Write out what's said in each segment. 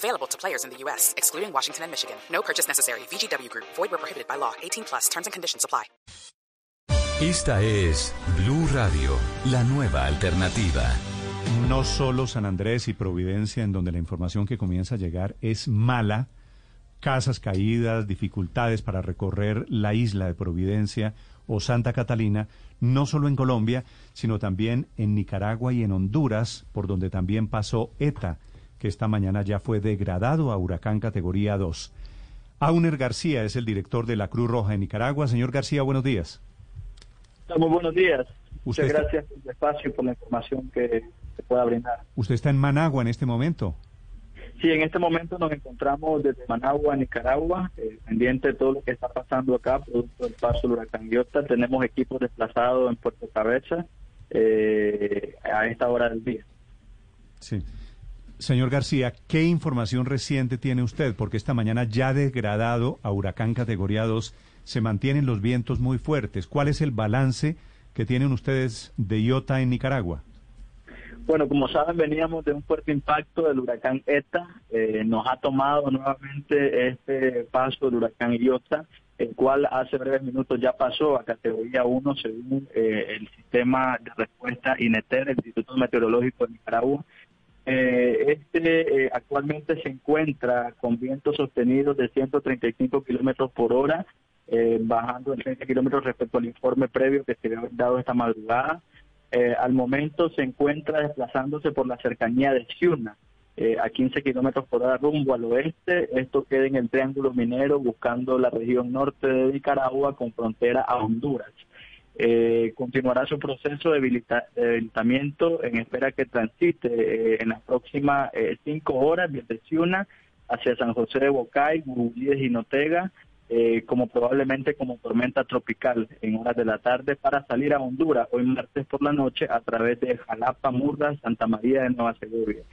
Available to players in the U.S., excluding Washington and Michigan. No purchase necessary. VGW Group. Void where prohibited by law. 18 plus. Terms and conditions apply. Esta es Blue Radio, la nueva alternativa. No solo San Andrés y Providencia, en donde la información que comienza a llegar es mala, casas caídas, dificultades para recorrer la isla de Providencia o Santa Catalina, no solo en Colombia, sino también en Nicaragua y en Honduras, por donde también pasó ETA, que esta mañana ya fue degradado a huracán categoría 2. Auner García es el director de la Cruz Roja en Nicaragua. Señor García, buenos días. Muy buenos días. Usted Muchas está- gracias por el espacio y por la información que se pueda brindar. Usted está en Managua en este momento. Sí, en este momento nos encontramos desde Managua, Nicaragua, eh, pendiente de todo lo que está pasando acá, producto del paso del huracán Iota. Tenemos equipos desplazados en Puerto Cabeza eh, a esta hora del día. Sí. Señor García, ¿qué información reciente tiene usted? Porque esta mañana ya degradado a huracán categoría 2, se mantienen los vientos muy fuertes. ¿Cuál es el balance que tienen ustedes de Iota en Nicaragua? Bueno, como saben, veníamos de un fuerte impacto del huracán ETA. Eh, nos ha tomado nuevamente este paso del huracán Iota, el cual hace breves minutos ya pasó a categoría 1 según eh, el sistema de respuesta INETER, el Instituto Meteorológico de Nicaragua. Eh, este eh, actualmente se encuentra con vientos sostenidos de 135 kilómetros por hora, eh, bajando en 30 kilómetros respecto al informe previo que se había dado esta madrugada. Eh, al momento se encuentra desplazándose por la cercanía de Ciuna, a 15 kilómetros por hora rumbo al oeste. Esto queda en el Triángulo Minero, buscando la región norte de Nicaragua con frontera a Honduras. Eh, continuará su proceso de, de debilitamiento en espera que transite eh, en las próximas eh, cinco horas desde Ciuna hacia San José de Bocay, Gurulí de Jinotega, eh, como probablemente como tormenta tropical en horas de la tarde para salir a Honduras hoy martes por la noche a través de Jalapa, Murra, Santa María de Nueva Segovia.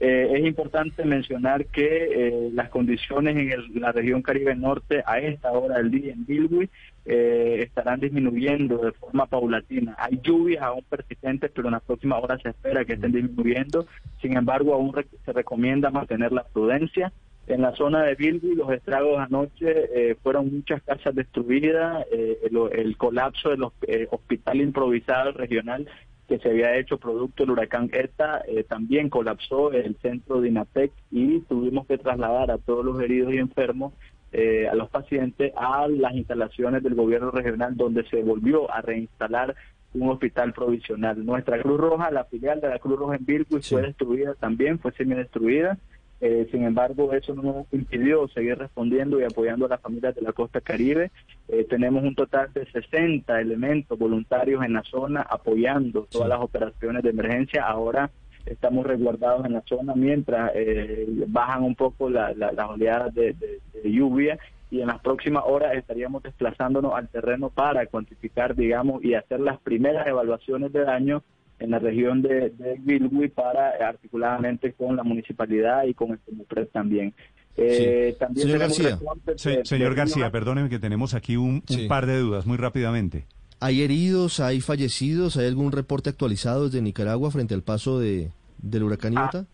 Eh, es importante mencionar que eh, las condiciones en el- la región Caribe Norte a esta hora del día en Bilwi eh, estarán disminuyendo de forma paulatina. Hay lluvias aún persistentes, pero en las próximas horas se espera que estén disminuyendo. Sin embargo, aún se recomienda mantener la prudencia. En la zona de Bilwi, los estragos anoche eh, fueron muchas casas destruidas, eh, el, el colapso del eh, hospital improvisado regional que se había hecho producto del huracán ETA, eh, también colapsó el centro de INATEC y tuvimos que trasladar a todos los heridos y enfermos, eh, a los pacientes, a las instalaciones del gobierno regional donde se volvió a reinstalar un hospital provisional. Nuestra Cruz Roja, la filial de la Cruz Roja en Virgo, Sí. fue destruida también, fue semi-destruida. Eh, sin embargo, eso no nos impidió seguir respondiendo y apoyando a las familias de la costa caribe. Eh, tenemos un total de 60 elementos voluntarios en la zona apoyando todas las operaciones de emergencia. Ahora estamos resguardados en la zona mientras eh, bajan un poco la- la- las oleadas de, de- de lluvia y en las próximas horas estaríamos desplazándonos al terreno para cuantificar, digamos, y hacer las primeras evaluaciones de daño en la región de, de Bilwi para eh, articuladamente con la municipalidad y con el Comupred también. Eh, también Señor tenemos García. Se- de- señor de García, perdóneme que tenemos aquí un, par de dudas muy rápidamente. ¿Hay heridos, hay fallecidos, hay algún reporte actualizado desde Nicaragua frente al paso de, del huracán Ah, Iota?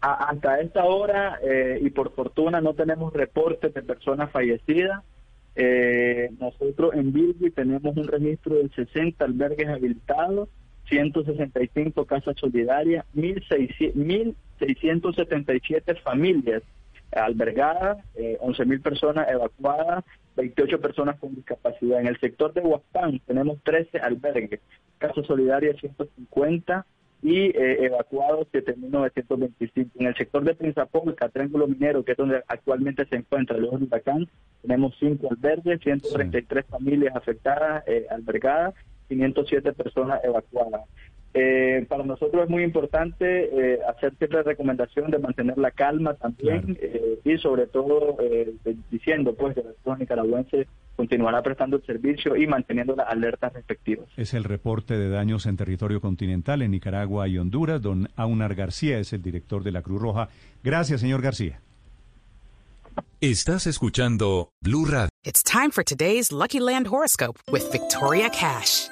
A- hasta esta hora, eh, y por fortuna, no tenemos reportes de personas fallecidas. Eh, nosotros en Bilby tenemos un registro de 60 albergues habilitados, 165 casas solidarias, 1.600 1.677 familias albergadas, eh, 11.000 personas evacuadas, 28 personas con discapacidad. En el sector de Huaspán tenemos 13 albergues, casas solidarias 150 y eh, evacuados 7.925. En el sector de Prinzapolca, Triángulo Minero, que es donde actualmente se encuentra el huracán, tenemos 5 albergues, 133 familias afectadas, eh, albergadas, 507 personas evacuadas. Eh, para nosotros es muy importante eh, hacer siempre recomendación de mantener la calma también eh, y sobre todo eh, diciendo pues que el Estado nicaragüense continuará prestando el servicio y manteniendo las alertas respectivas. Es el reporte de daños en territorio continental en Nicaragua y Honduras. Don Aunar García es el director de la Cruz Roja. Gracias, señor García. Estás escuchando Blue Radio. It's time for today's Lucky Land horoscope with Victoria Cash.